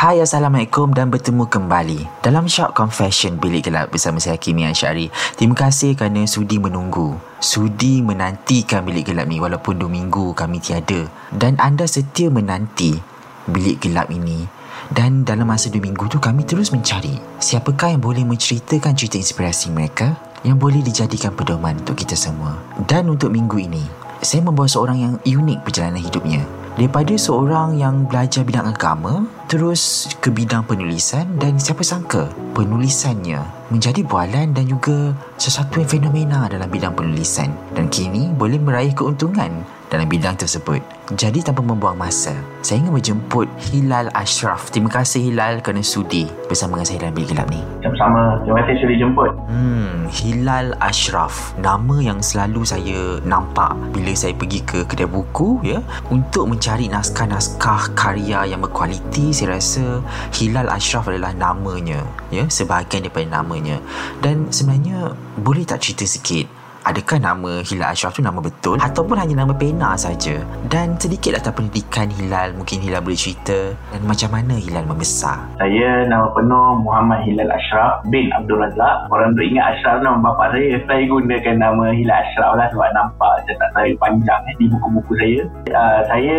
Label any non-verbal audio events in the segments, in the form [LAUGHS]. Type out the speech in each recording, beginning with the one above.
Hai Assalamualaikum dan bertemu kembali dalam Shock Confession Bilik Gelap bersama saya Kimi Ansyari. Terima kasih kerana sudi menunggu, sudi menantikan Bilik Gelap ni walaupun dua minggu kami tiada. Dan anda setia menanti Bilik Gelap ini dan dalam masa dua minggu tu kami terus mencari siapakah yang boleh menceritakan cerita inspirasi mereka yang boleh dijadikan pedoman untuk kita semua. Dan untuk minggu ini, saya membawa seorang yang unik perjalanan hidupnya. Daripada seorang yang belajar bidang agama terus ke bidang penulisan dan siapa sangka penulisannya menjadi bualan dan juga sesuatu yang fenomena dalam bidang penulisan. Dan kini boleh meraih keuntungan dalam bidang tersebut. Jadi tanpa membuang masa, saya ingin menjemput Hilal Ashraf. Terima kasih Hilal kerana sudi bersama dengan saya dalam bilik gelap ni. Sama-sama. Terima kasih sudah jemput. Hmm, Hilal Ashraf. Nama yang selalu saya nampak bila saya pergi ke kedai buku ya untuk mencari naskah-naskah karya yang berkualiti. Saya rasa Hilal Ashraf adalah namanya ya, sebahagian daripada namanya. Dan sebenarnya boleh tak cerita sikit Adakah nama Hilal Ashraf tu nama betul ataupun hanya nama pena saja? Dan sedikit latar pendidikan Hilal mungkin Hilal boleh cerita dan macam mana Hilal membesar? Saya nama penuh Muhammad Hilal Ashraf bin Abdul Razak. Orang tu ingat Ashraf nama bapa saya. Saya gunakan nama Hilal Ashraf lah sebab nampak saya panjang eh, di buku-buku saya. Uh, saya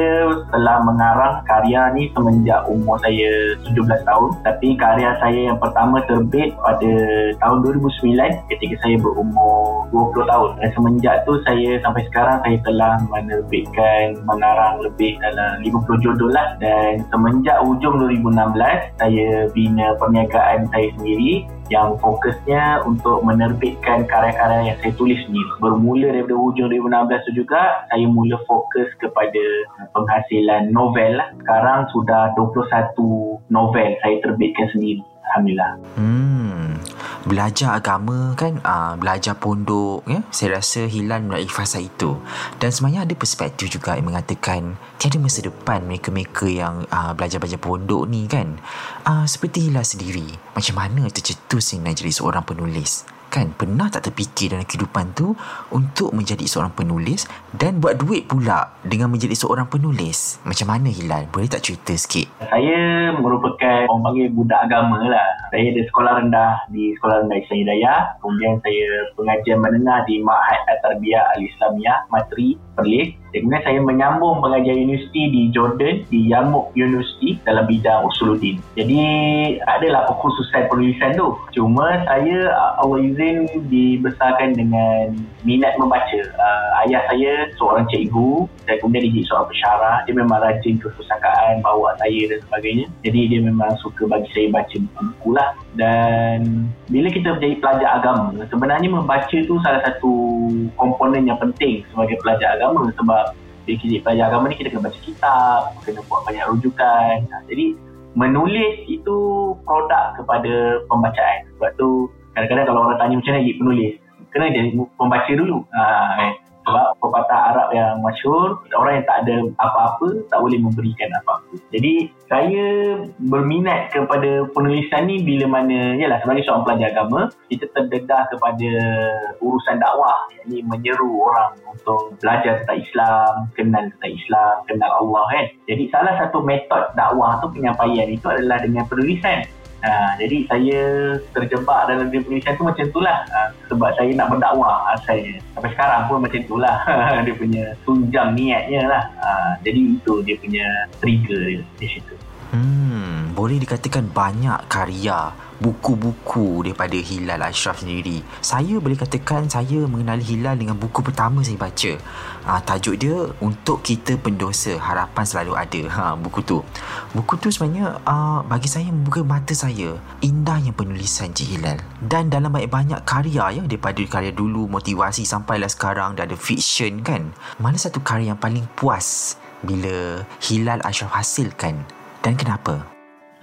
telah mengarang karya ni semenjak umur saya 17 tahun. Tapi karya saya yang pertama terbit pada tahun 2009 ketika saya berumur 20 tahun. Dan semenjak tu saya sampai sekarang saya telah menerbitkan mengarang lebih dalam 50 judul lah. Dan semenjak ujung 2016 saya bina perniagaan saya sendiri yang fokusnya untuk menerbitkan karya-karya yang saya tulis sendiri. Bermula daripada hujung 2016 tu juga, saya mula fokus kepada penghasilan novel lah. Sekarang sudah 21 novel saya terbitkan sendiri. Alhamdulillah. Hmm, belajar agama kan, uh, belajar pondok, ya. Saya rasa Hilal melalui fasa itu. Dan sebenarnya ada perspektif juga yang mengatakan tiada masa depan mereka-mereka yang uh, belajar-belajar pondok ni kan. Uh, seperti Hilal sendiri, macam mana tercetus nak jadi seorang penulis? Kan pernah tak terfikir dalam kehidupan tu untuk menjadi seorang penulis dan buat duit pula dengan menjadi seorang penulis? Macam mana Hilal? Boleh tak cerita sikit? Saya merupakan orang panggil budak agama lah. Saya ada sekolah rendah di Sekolah Rendah Islam Hidayah. Kemudian saya pengajian menengah di Ma'had At-Tarbiyah Al-Islamiyah Matri, Perlis. Kemudian saya menyambung pengajian universiti di Jordan, di Yamuk University dalam bidang usuluddin. Jadi adalah kekhususan penulisan tu. Cuma saya Allah izin dibesarkan dengan minat membaca. Uh, ayah saya seorang cikgu dan kemudian dia jadi seorang pensyarah. Dia memang rajin kepustakaan, bawa saya dan sebagainya. Jadi dia memang suka bagi saya baca buku lah. Dan bila kita menjadi pelajar agama, sebenarnya membaca tu salah satu komponen yang penting sebagai pelajar agama sebab bila kita pelajar agama ni kita kena baca kitab, kena buat banyak rujukan. Nah, jadi menulis itu produk kepada pembacaan. Sebab tu kadang-kadang kalau orang tanya macam mana jadi penulis, kena jadi pembaca dulu. Ha, eh. Sebab pepatah Arab yang masyur, orang yang tak ada apa-apa tak boleh memberikan apa-apa. Jadi saya berminat kepada penulisan ni bila mana, yalah sebagai seorang pelajar agama, kita terdedah kepada urusan dakwah. Ini menyeru orang untuk belajar tentang Islam, kenal tentang Islam, kenal Allah kan. Jadi salah satu metod dakwah tu penyampaian itu adalah dengan penulisan. Ha, jadi saya terjebak dalam dunia penulisan tu macam itulah. Ha, sebab saya nak berdakwah asalnya. Sampai sekarang pun macam itulah. [LAUGHS] Dia punya tunjang niatnya lah. Ha, jadi itu dia punya trigger dia di situ. Hmm, boleh dikatakan banyak karya buku-buku daripada Hilal Ashraf sendiri. Saya boleh katakan saya mengenali Hilal dengan buku pertama saya baca. Ha, tajuk dia Untuk Kita Pendosa Harapan Selalu Ada. Ha, buku tu. Buku tu sebenarnya uh, bagi saya membuka mata saya. Indahnya penulisan Cik Hilal. Dan dalam banyak-banyak karya ya daripada karya dulu motivasi sampailah sekarang dan ada fiction kan. Mana satu karya yang paling puas bila Hilal Ashraf hasilkan dan kenapa?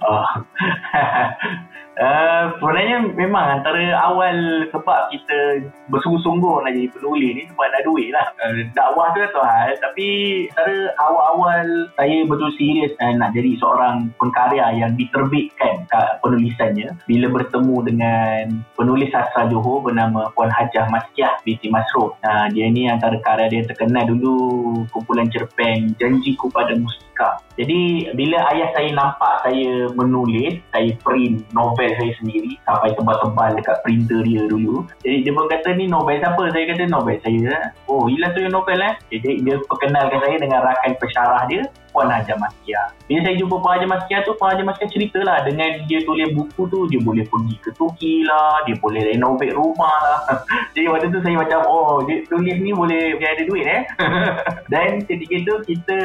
Oh. [LAUGHS] Uh, sebenarnya memang antara awal sebab kita bersungguh-sungguh nak jadi penulis ni sebab nak duit lah. Uh, dakwah tu satu hal tapi antara awal-awal saya betul serius uh, nak jadi seorang pengkarya yang diterbitkan kat penulisannya bila bertemu dengan penulis asal Johor bernama Puan Hajah Maskiah binti Masruf. Uh, dia ni antara karya dia terkenal dulu kumpulan cerpen Janjiku pada Mustika. Jadi bila ayah saya nampak saya menulis, saya print novel saya sendiri sampai tebal-tebal dekat printer dia dulu. Jadi dia pun kata ni novel siapa? Saya kata novel saya. Oh, yang novel eh. Jadi dia perkenalkan saya dengan rakan pesyarah dia Puan Hajar Maskia. Bila saya jumpa Puan Hajar Maskia tu, Puan Hajar Maskia ceritalah dengan dia tulis buku tu, dia boleh pergi ke Turki lah, dia boleh renovate rumah lah. Jadi waktu tu saya macam, oh dia tulis ni boleh dia ada duit eh. Dan ketika tu kita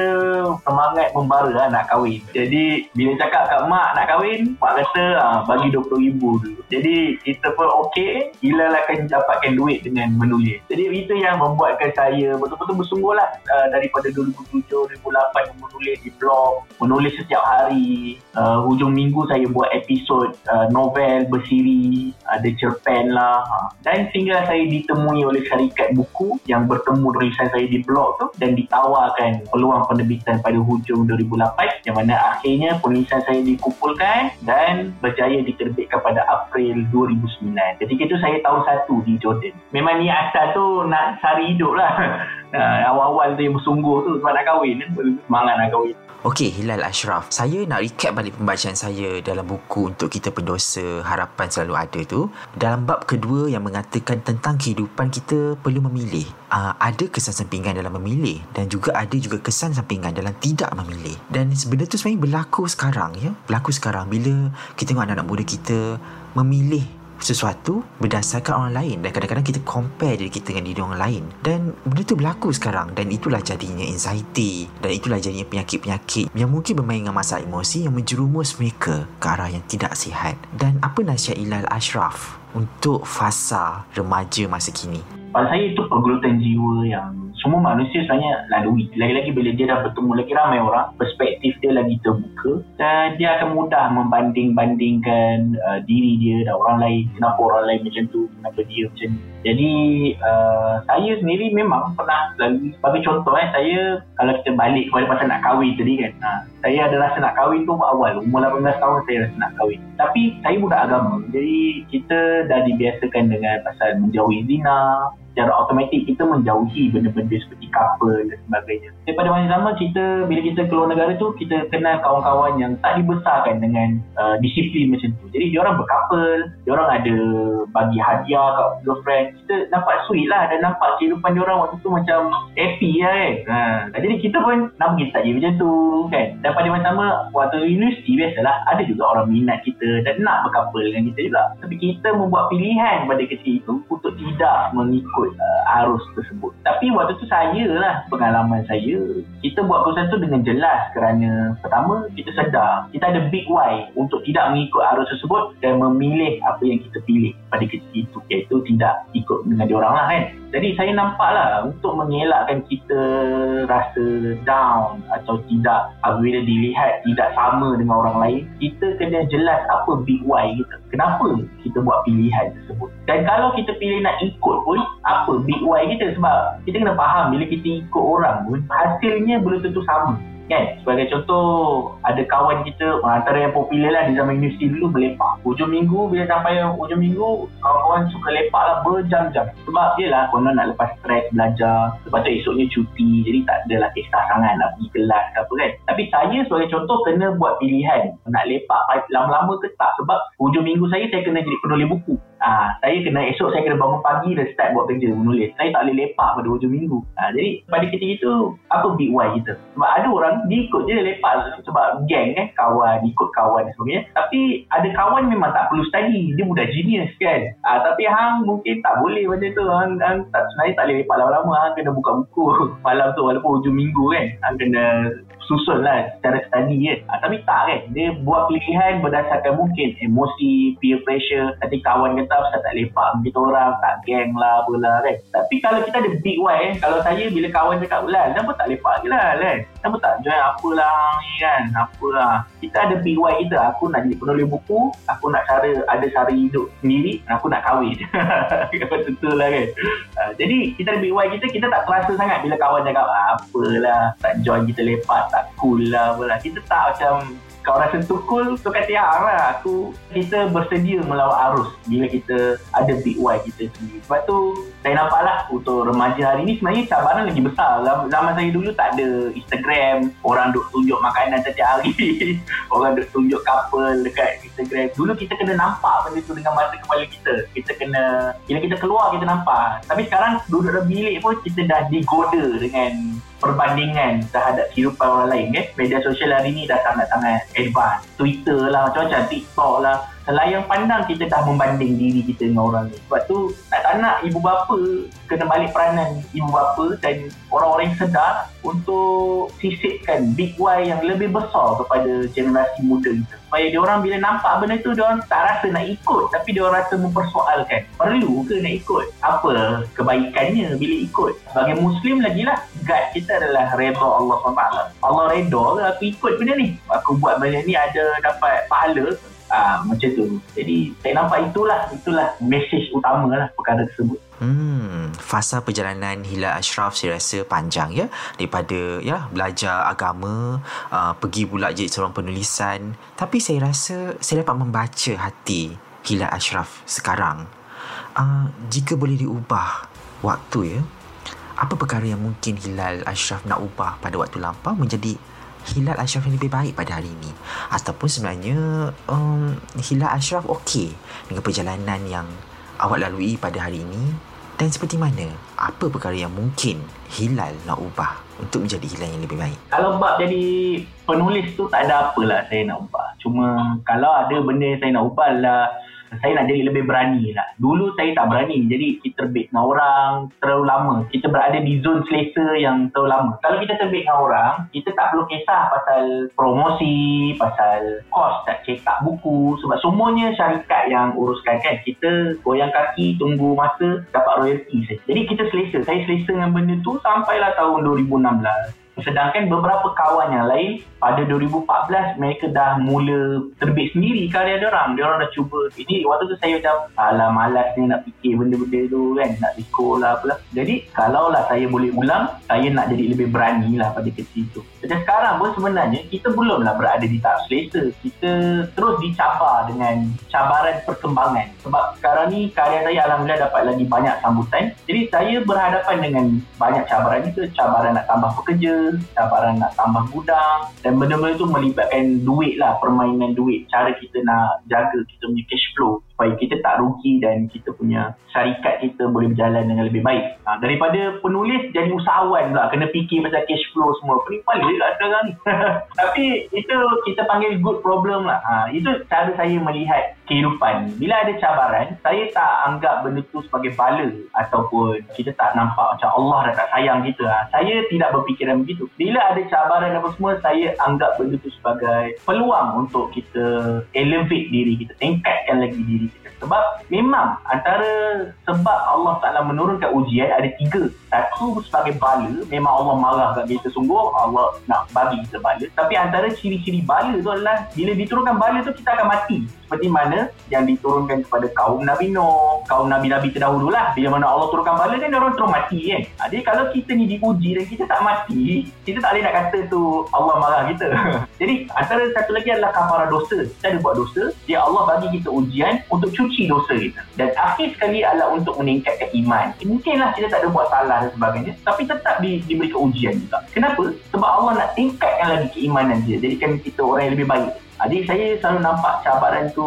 semangat membara lah nak kahwin. Jadi bila cakap kat mak nak kahwin, mak kata ah, bagi RM20,000 dulu. Jadi kita pun okey, Hilal akan dapatkan duit dengan menulis. Jadi itu yang membuatkan saya betul-betul bersungguh lah uh, daripada 2007, 2008, menulis di blog, menulis setiap hari. Uh, hujung minggu saya buat episod uh, novel bersiri, ada cerpen lah. Uh. Dan sehingga saya ditemui oleh syarikat buku yang bertemu tulisan saya di blog tu dan ditawarkan peluang penerbitan pada hujung 2008 yang mana akhirnya penulisan saya dikumpulkan dan berjaya diterbitkan pada April 2009. Ketika itu saya tahun satu di Jordan. Memang ni asal tu nak cari hidup lah. [LAUGHS] Uh, awal-awal dia bersungguh tu sebab nak kahwin semangat nak kahwin Okey, Hilal Ashraf. Saya nak recap balik pembacaan saya dalam buku Untuk Kita Pendosa Harapan Selalu Ada tu. Dalam bab kedua yang mengatakan tentang kehidupan kita perlu memilih. Uh, ada kesan sampingan dalam memilih dan juga ada juga kesan sampingan dalam tidak memilih. Dan benda tu sebenarnya berlaku sekarang ya. Berlaku sekarang bila kita tengok anak-anak muda kita memilih sesuatu berdasarkan orang lain dan kadang-kadang kita compare diri kita dengan diri orang lain. Dan benda tu berlaku sekarang dan itulah jadinya anxiety dan itulah jadinya penyakit-penyakit yang mungkin bermain dengan masalah emosi yang menjerumus mereka ke arah yang tidak sihat. Dan apa nasihat Ilal Ashraf untuk fasa remaja masa kini? Pada saya itu pergelutan jiwa yang semua manusia sebenarnya lalui. Lagi-lagi bila dia dah bertemu lagi ramai orang, perspektif dia lagi terbuka dan dia akan mudah membanding-bandingkan uh, diri dia dan orang lain. Kenapa orang lain macam tu, kenapa dia macam ni. Jadi uh, saya sendiri memang pernah lalui. Bagi contoh eh, saya kalau kita balik kepada pasal nak kahwin tadi kan. Ha, saya ada rasa nak kahwin tu awal. Umur 18 tahun saya rasa nak kahwin. Tapi saya budak agama. Jadi kita dah dibiasakan dengan pasal menjauhi zina, secara automatik kita menjauhi benda-benda seperti couple dan sebagainya. Daripada masa sama kita bila kita keluar negara tu kita kenal kawan-kawan yang tak dibesarkan dengan uh, disiplin macam tu. Jadi dia orang berkapel, dia orang ada bagi hadiah kat girlfriend. Kita nampak sweet lah dan nampak kehidupan dia orang waktu tu macam happy lah kan. Ha. Jadi kita pun nak pergi tak macam tu kan. Dan pada masa sama waktu universiti biasalah ada juga orang minat kita dan nak berkapel dengan kita juga. Tapi kita membuat pilihan pada kecil itu untuk tidak mengikut uh, arus tersebut. Tapi waktu tu saya lah pengalaman saya. Kita buat keputusan tu dengan jelas kerana pertama kita sedar kita ada big why untuk tidak mengikut arus tersebut dan memilih apa yang kita pilih pada ketika itu iaitu tidak ikut dengan dia orang lah kan. Jadi saya nampak lah untuk mengelakkan kita rasa down atau tidak apabila dilihat tidak sama dengan orang lain kita kena jelas apa big why kita. Kenapa kita buat pilihan tersebut. Dan kalau kita pilih nak ikut pun apa big why kita sebab kita kena faham bila kita ikut orang pun hasilnya belum tentu sama kan? Sebagai contoh ada kawan kita antara yang popular lah di zaman universiti dulu berlepak hujung minggu bila sampai hujung minggu kawan-kawan suka lepak lah berjam-jam. Sebab dia lah konon nak lepas stres belajar. Lepas tu esoknya cuti jadi tak adalah kisah sangat nak pergi kelas ke apa kan. Tapi saya sebagai contoh kena buat pilihan. Nak lepak lama-lama ke tak? Sebab hujung minggu saya saya kena jadi penulis buku Ah, saya kena esok saya kena bangun pagi dan start buat kerja menulis. Saya tak boleh lepak pada hujung minggu. Ah, jadi pada ketika itu apa big why kita? Sebab ada orang dia ikut je lepak sebab geng eh kawan ikut kawan dan sebagainya. Tapi ada kawan memang tak perlu study. Dia budak genius kan. Ah, tapi hang mungkin tak boleh macam tu. Hang, hang tak sebenarnya tak boleh lepak lama-lama. Hang kena buka buku [LAUGHS] malam tu walaupun hujung minggu kan. Hang kena susun lah secara study kan. Ha, tapi tak kan. Dia buat pilihan berdasarkan mungkin emosi, peer pressure. Nanti kawan kata pasal tak lepak kita orang, tak geng lah apalah kan. Tapi kalau kita ada big why kan. Kalau saya bila kawan cakap lah, kenapa tak lepak je lah kan. Kenapa tak join apalah ni kan. Apalah. Kita ada why kita. Aku nak jadi penulis buku. Aku nak cara ada cara hidup sendiri. Aku nak kahwin. [LAUGHS] Tentu lah kan. Uh, jadi kita ada why kita. Kita tak terasa sangat bila kawan cakap apalah. Tak join kita lepak tak cool lah apalah. Kita tak macam kau rasa tu cool tu lah aku kita bersedia melawan arus bila kita ada big why kita sendiri sebab tu saya nampak lah untuk remaja hari ni sebenarnya cabaran lagi besar. Zaman saya dulu tak ada Instagram. Orang duk tunjuk makanan setiap hari. [LAUGHS] Orang duk tunjuk couple dekat Instagram. Dulu kita kena nampak benda tu dengan mata kepala kita. Kita kena bila kita keluar kita nampak. Tapi sekarang duduk dalam bilik pun kita dah digoda dengan perbandingan terhadap kehidupan orang lain kan? Media sosial hari ni dah sangat-sangat advance. Twitter lah macam-macam TikTok lah selayang pandang kita dah membanding diri kita dengan orang lain sebab tu tak, tak nak ibu bapa kena balik peranan ibu bapa dan orang-orang yang sedar untuk sisipkan big why yang lebih besar kepada generasi muda kita. Supaya dia orang bila nampak benda tu dia orang tak rasa nak ikut tapi dia orang rasa mempersoalkan. Perlu ke nak ikut? Apa kebaikannya bila ikut? Sebagai muslim lagi lah guide kita adalah redha Allah SWT. Allah redha ke aku ikut benda ni? Aku buat benda ni ada dapat pahala Ah, macam tu. Jadi saya nampak itulah itulah mesej utama lah perkara tersebut. Hmm, fasa perjalanan Hilal Ashraf saya rasa panjang ya daripada ya belajar agama uh, pergi pula jadi seorang penulisan tapi saya rasa saya dapat membaca hati Hilal Ashraf sekarang uh, jika boleh diubah waktu ya apa perkara yang mungkin Hilal Ashraf nak ubah pada waktu lampau menjadi Hilal Ashraf yang lebih baik pada hari ini. Ataupun sebenarnya um, Hilal Ashraf okey dengan perjalanan yang awak lalui pada hari ini. Dan seperti mana? Apa perkara yang mungkin Hilal nak ubah untuk menjadi Hilal yang lebih baik? Kalau bab jadi penulis tu tak ada apalah saya nak ubah. Cuma kalau ada benda yang saya nak ubah lah saya nak jadi lebih berani lah. Dulu saya tak berani. Jadi kita terbit dengan orang terlalu lama. Kita berada di zon selesa yang terlalu lama. Kalau kita terbit dengan orang, kita tak perlu kisah pasal promosi, pasal kos tak cetak buku. Sebab semuanya syarikat yang uruskan kan. Kita goyang kaki, tunggu masa, dapat royalty. Jadi kita selesa. Saya selesa dengan benda tu sampailah tahun 2016. Sedangkan beberapa kawan yang lain pada 2014 mereka dah mula terbit sendiri karya dia orang. Dia orang dah cuba. Ini waktu tu saya macam alah malas ni nak fikir benda-benda tu kan. Nak recall lah apalah. Jadi kalau lah saya boleh ulang, saya nak jadi lebih berani lah pada kecil tu. Macam sekarang pun sebenarnya kita belum lah berada di tahap selesa. Kita terus dicabar dengan cabaran perkembangan. Sebab sekarang ni karya saya Alhamdulillah dapat lagi banyak sambutan. Jadi saya berhadapan dengan banyak cabaran itu. Cabaran nak tambah pekerja, cabaran nak tambah gudang. Dan benda-benda tu melibatkan duit lah permainan duit cara kita nak jaga kita punya cash flow supaya kita tak rugi dan kita punya syarikat kita boleh berjalan dengan lebih baik. Ha, daripada penulis jadi usahawan pula, kena fikir pasal cash flow semua. Pening balik lah sekarang ni. [LAUGHS] Tapi itu kita panggil good problem lah. Ha, itu cara saya melihat kehidupan. Bila ada cabaran, saya tak anggap benda tu sebagai bala ataupun kita tak nampak macam Allah dah tak sayang kita. Ha, saya tidak berfikiran begitu. Bila ada cabaran apa semua, saya anggap benda tu sebagai peluang untuk kita elevate diri kita, tingkatkan lagi diri kita. Sebab memang antara sebab Allah Ta'ala menurunkan ujian ada tiga. Satu sebagai bala, memang Allah marah kat kita sungguh, Allah nak bagi kita bala. Tapi antara ciri-ciri bala tu adalah bila diturunkan bala tu kita akan mati. Seperti mana yang diturunkan kepada kaum Nabi Nuh, kaum Nabi-Nabi terdahulu lah. Bila mana Allah turunkan bala kan orang terus mati kan. Ha, jadi kalau kita ni diuji dan kita tak mati, kita tak boleh nak kata tu Allah marah kita. [LAUGHS] jadi antara satu lagi adalah kafarah dosa. Kita ada buat dosa, dia Allah bagi kita ujian untuk cuci dosa kita. Dan akhir sekali adalah untuk meningkatkan iman. Mungkinlah kita tak ada buat salah dan sebagainya. Tapi tetap di, diberikan ujian juga. Kenapa? Sebab Allah nak tingkatkan lagi keimanan dia. Jadikan kita orang yang lebih baik. Jadi saya selalu nampak cabaran tu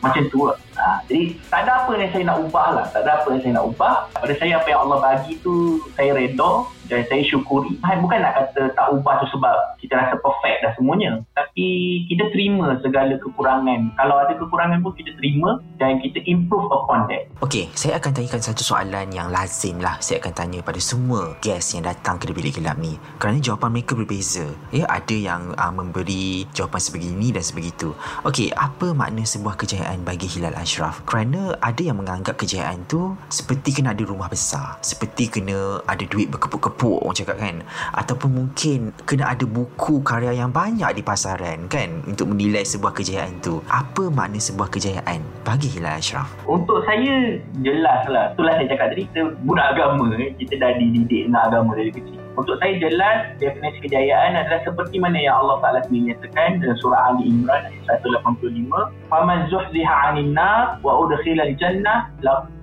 macam tu lah. Ha, jadi tak ada apa yang saya nak ubah lah. Tak ada apa yang saya nak ubah. Pada saya apa yang Allah bagi tu saya redha dan saya syukuri. Ha, bukan nak kata tak ubah tu sebab kita rasa perfect dah semuanya. Tapi kita terima segala kekurangan. Kalau ada kekurangan pun kita terima dan kita improve upon that. Okey, saya akan tanyakan satu soalan yang lazim lah. Saya akan tanya pada semua guest yang datang ke bilik gelap ni. Kerana jawapan mereka berbeza. Ya, ada yang uh, memberi jawapan sebegini dan sebegitu. Okey, apa makna sebuah kejayaan bagi Hilal Ashraf? Kerana ada yang menganggap kejayaan tu seperti kena ada rumah besar. Seperti kena ada duit berkepuk-kepuk orang cakap kan. Ataupun mungkin kena ada buku karya yang banyak di pasaran kan untuk menilai sebuah kejayaan tu. Apa makna sebuah kejayaan bagi Hilal Ashraf? Untuk saya jelas lah. Itulah saya cakap tadi kita budak agama. eh. Kita dah dididik nak agama dari kecil. Untuk saya jelas definisi kejayaan adalah seperti mana yang Allah Taala sendiri nyatakan dalam surah Ali Imran ayat 185, "Faman zuhziha 'anil nar wa udkhila al-jannah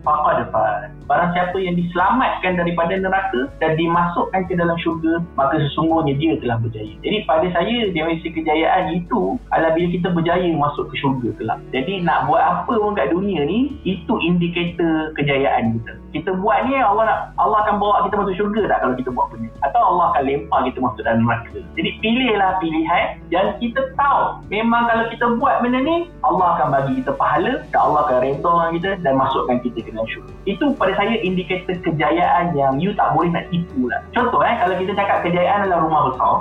faqad faz." Barang siapa yang diselamatkan daripada neraka dan dimasukkan ke dalam syurga, maka sesungguhnya dia telah berjaya. Jadi pada saya definisi kejayaan itu adalah bila kita berjaya masuk ke syurga kelak. Jadi nak buat apa pun kat dunia ni, itu indikator kejayaan kita. Kita buat ni Allah nak Allah akan bawa kita masuk syurga tak kalau kita buat benda atau Allah akan lempar kita masuk dalam neraka. Jadi pilihlah pilihan yang kita tahu memang kalau kita buat benda ni Allah akan bagi kita pahala dan Allah akan redha kita dan masukkan kita ke syurga. Itu pada saya indikator kejayaan yang you tak boleh nak tipu lah. Contoh eh kalau kita cakap kejayaan adalah rumah besar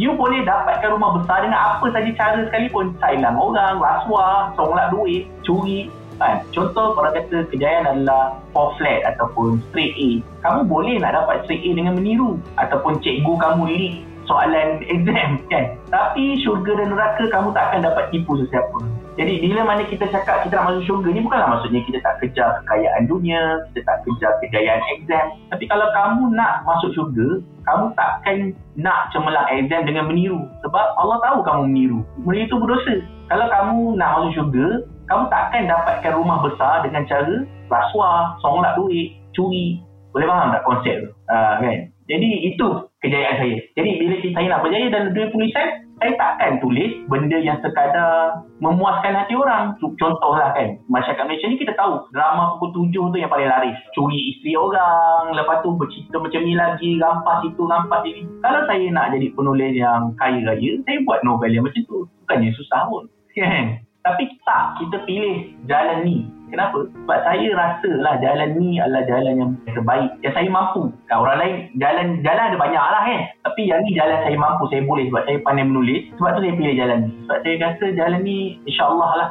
You boleh dapatkan rumah besar dengan apa saja cara sekalipun. Sailang orang, rasuah, songlak duit, curi, kan contoh orang kata kejayaan adalah four flat ataupun straight A kamu boleh nak dapat straight A dengan meniru ataupun cikgu kamu lead soalan [LAUGHS] exam kan tapi syurga dan neraka kamu tak akan dapat tipu sesiapa jadi bila mana kita cakap kita nak masuk syurga ni bukanlah maksudnya kita tak kejar kekayaan dunia kita tak kejar kejayaan exam tapi kalau kamu nak masuk syurga kamu takkan nak cemerlang exam dengan meniru sebab Allah tahu kamu meniru meniru itu berdosa kalau kamu nak masuk syurga kamu takkan dapatkan rumah besar dengan cara rasuah, songlak duit, curi. Boleh faham tak konsep tu? Uh, kan? Jadi itu kejayaan saya. Jadi bila saya nak berjaya dalam dunia tulisan, saya takkan tulis benda yang sekadar memuaskan hati orang. Contohlah kan, masyarakat Malaysia ni kita tahu drama pukul tujuh tu yang paling laris. Curi isteri orang, lepas tu bercerita macam ni lagi, rampas itu, rampas ini. Kalau saya nak jadi penulis yang kaya raya, saya buat novel yang macam tu. Bukannya susah pun. Kan? Tapi tak, kita pilih jalan ni. Kenapa? Sebab saya rasa lah jalan ni adalah jalan yang terbaik. Yang saya mampu. Kan orang lain, jalan jalan ada banyak lah kan. Tapi yang ni jalan saya mampu, saya boleh sebab saya pandai menulis. Sebab tu saya pilih jalan ni. Sebab saya rasa jalan ni insyaAllah lah.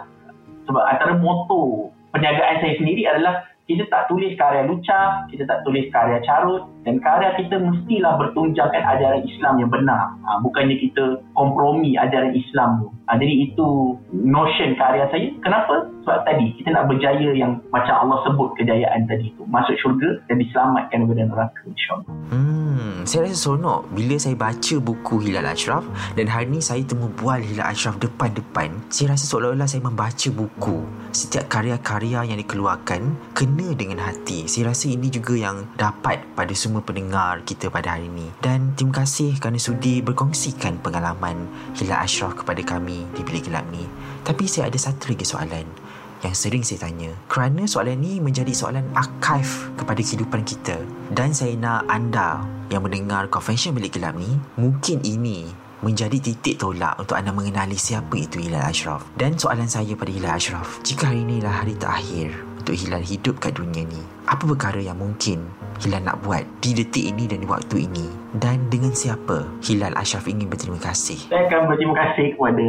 Sebab antara moto perniagaan saya sendiri adalah kita tak tulis karya lucah, kita tak tulis karya carut dan karya kita mestilah bertunjangkan ajaran Islam yang benar. Ha, bukannya kita kompromi ajaran Islam tu. Ha, jadi itu notion karya saya. Kenapa? Sebab tadi kita nak berjaya yang macam Allah sebut kejayaan tadi tu. Masuk syurga dan diselamatkan daripada neraka insyaAllah. Hmm, saya rasa sonok bila saya baca buku Hilal Ashraf dan hari ni saya temu bual Hilal Ashraf depan-depan. Saya rasa seolah-olah saya membaca buku. Setiap karya-karya yang dikeluarkan kena dengan hati. Saya rasa ini juga yang dapat pada semua pendengar kita pada hari ini. Dan terima kasih kerana sudi berkongsikan pengalaman Hilal Ashraf kepada kami di Bilik Gelap ni. Tapi saya ada satu lagi soalan yang sering saya tanya kerana soalan ni menjadi soalan archive kepada kehidupan kita dan saya nak anda yang mendengar Confession Bilik Gelap ni mungkin ini menjadi titik tolak untuk anda mengenali siapa itu Hilal Ashraf. Dan soalan saya pada Hilal Ashraf, jika hari inilah hari terakhir untuk Hilal hidup kat dunia ni, apa perkara yang mungkin Hilal nak buat di detik ini dan di waktu ini? Dan dengan siapa Hilal Ashraf ingin berterima kasih? Saya akan berterima kasih kepada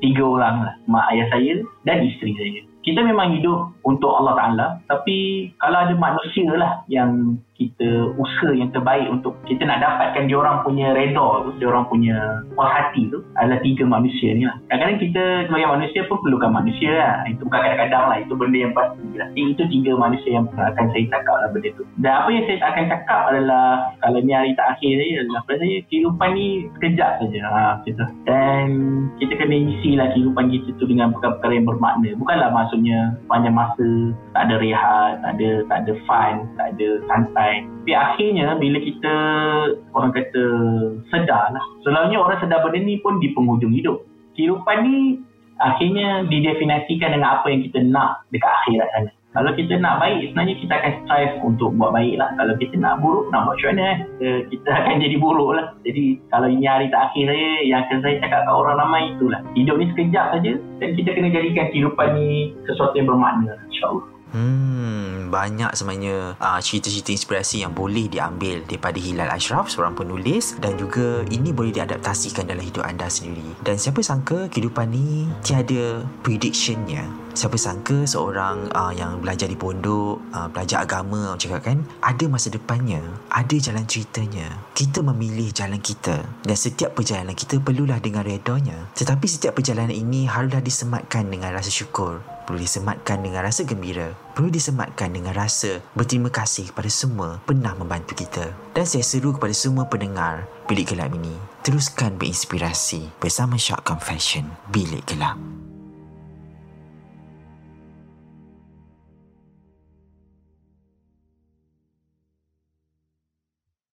tiga orang lah. Mak ayah saya dan isteri saya. Kita memang hidup untuk Allah Ta'ala. Tapi kalau ada manusia lah yang kita usaha yang terbaik untuk kita nak dapatkan dia orang punya redha tu, dia orang punya puas hati tu adalah tiga manusia ni lah. Kadang-kadang kita sebagai manusia pun perlukan manusia lah. Itu bukan kadang-kadang lah. Itu benda yang pasti lah. Itu tiga manusia yang akan saya cakap lah benda tu. Dan apa yang saya akan cakap adalah kalau ni hari terakhir saya adalah pada saya kehidupan ni sekejap saja. Ha, gitu. Dan kita kena isi lah kehidupan kita tu dengan perkara-perkara yang bermakna. Bukanlah maksudnya panjang masa, tak ada rehat, tak ada, tak ada fun, tak ada santai sampai tapi akhirnya bila kita orang kata sedar lah selalunya orang sedar benda ni pun di penghujung hidup kehidupan ni akhirnya didefinisikan dengan apa yang kita nak dekat akhirat sana. Kalau kita nak baik, sebenarnya kita akan strive untuk buat baik lah. Kalau kita nak buruk, nak buat macam mana eh? Kita akan [LAUGHS] jadi buruk lah. Jadi kalau ini hari terakhir saya, yang akan saya cakap kat orang ramai itulah. Hidup ni sekejap saja dan kita kena jadikan kehidupan ni sesuatu yang bermakna. InsyaAllah. Hmm, banyak sebenarnya uh, cerita-cerita inspirasi yang boleh diambil daripada Hilal Ashraf, seorang penulis dan juga ini boleh diadaptasikan dalam hidup anda sendiri. Dan siapa sangka kehidupan ni tiada predictionnya. Siapa sangka seorang uh, yang belajar di pondok, uh, belajar agama, orang cakap kan, ada masa depannya, ada jalan ceritanya. Kita memilih jalan kita dan setiap perjalanan kita perlulah dengan redanya. Tetapi setiap perjalanan ini haruslah disematkan dengan rasa syukur perlu disematkan dengan rasa gembira, perlu disematkan dengan rasa berterima kasih kepada semua pernah membantu kita. Dan saya seru kepada semua pendengar Bilik Gelap ini, teruskan berinspirasi bersama Shock Confession Bilik Gelap.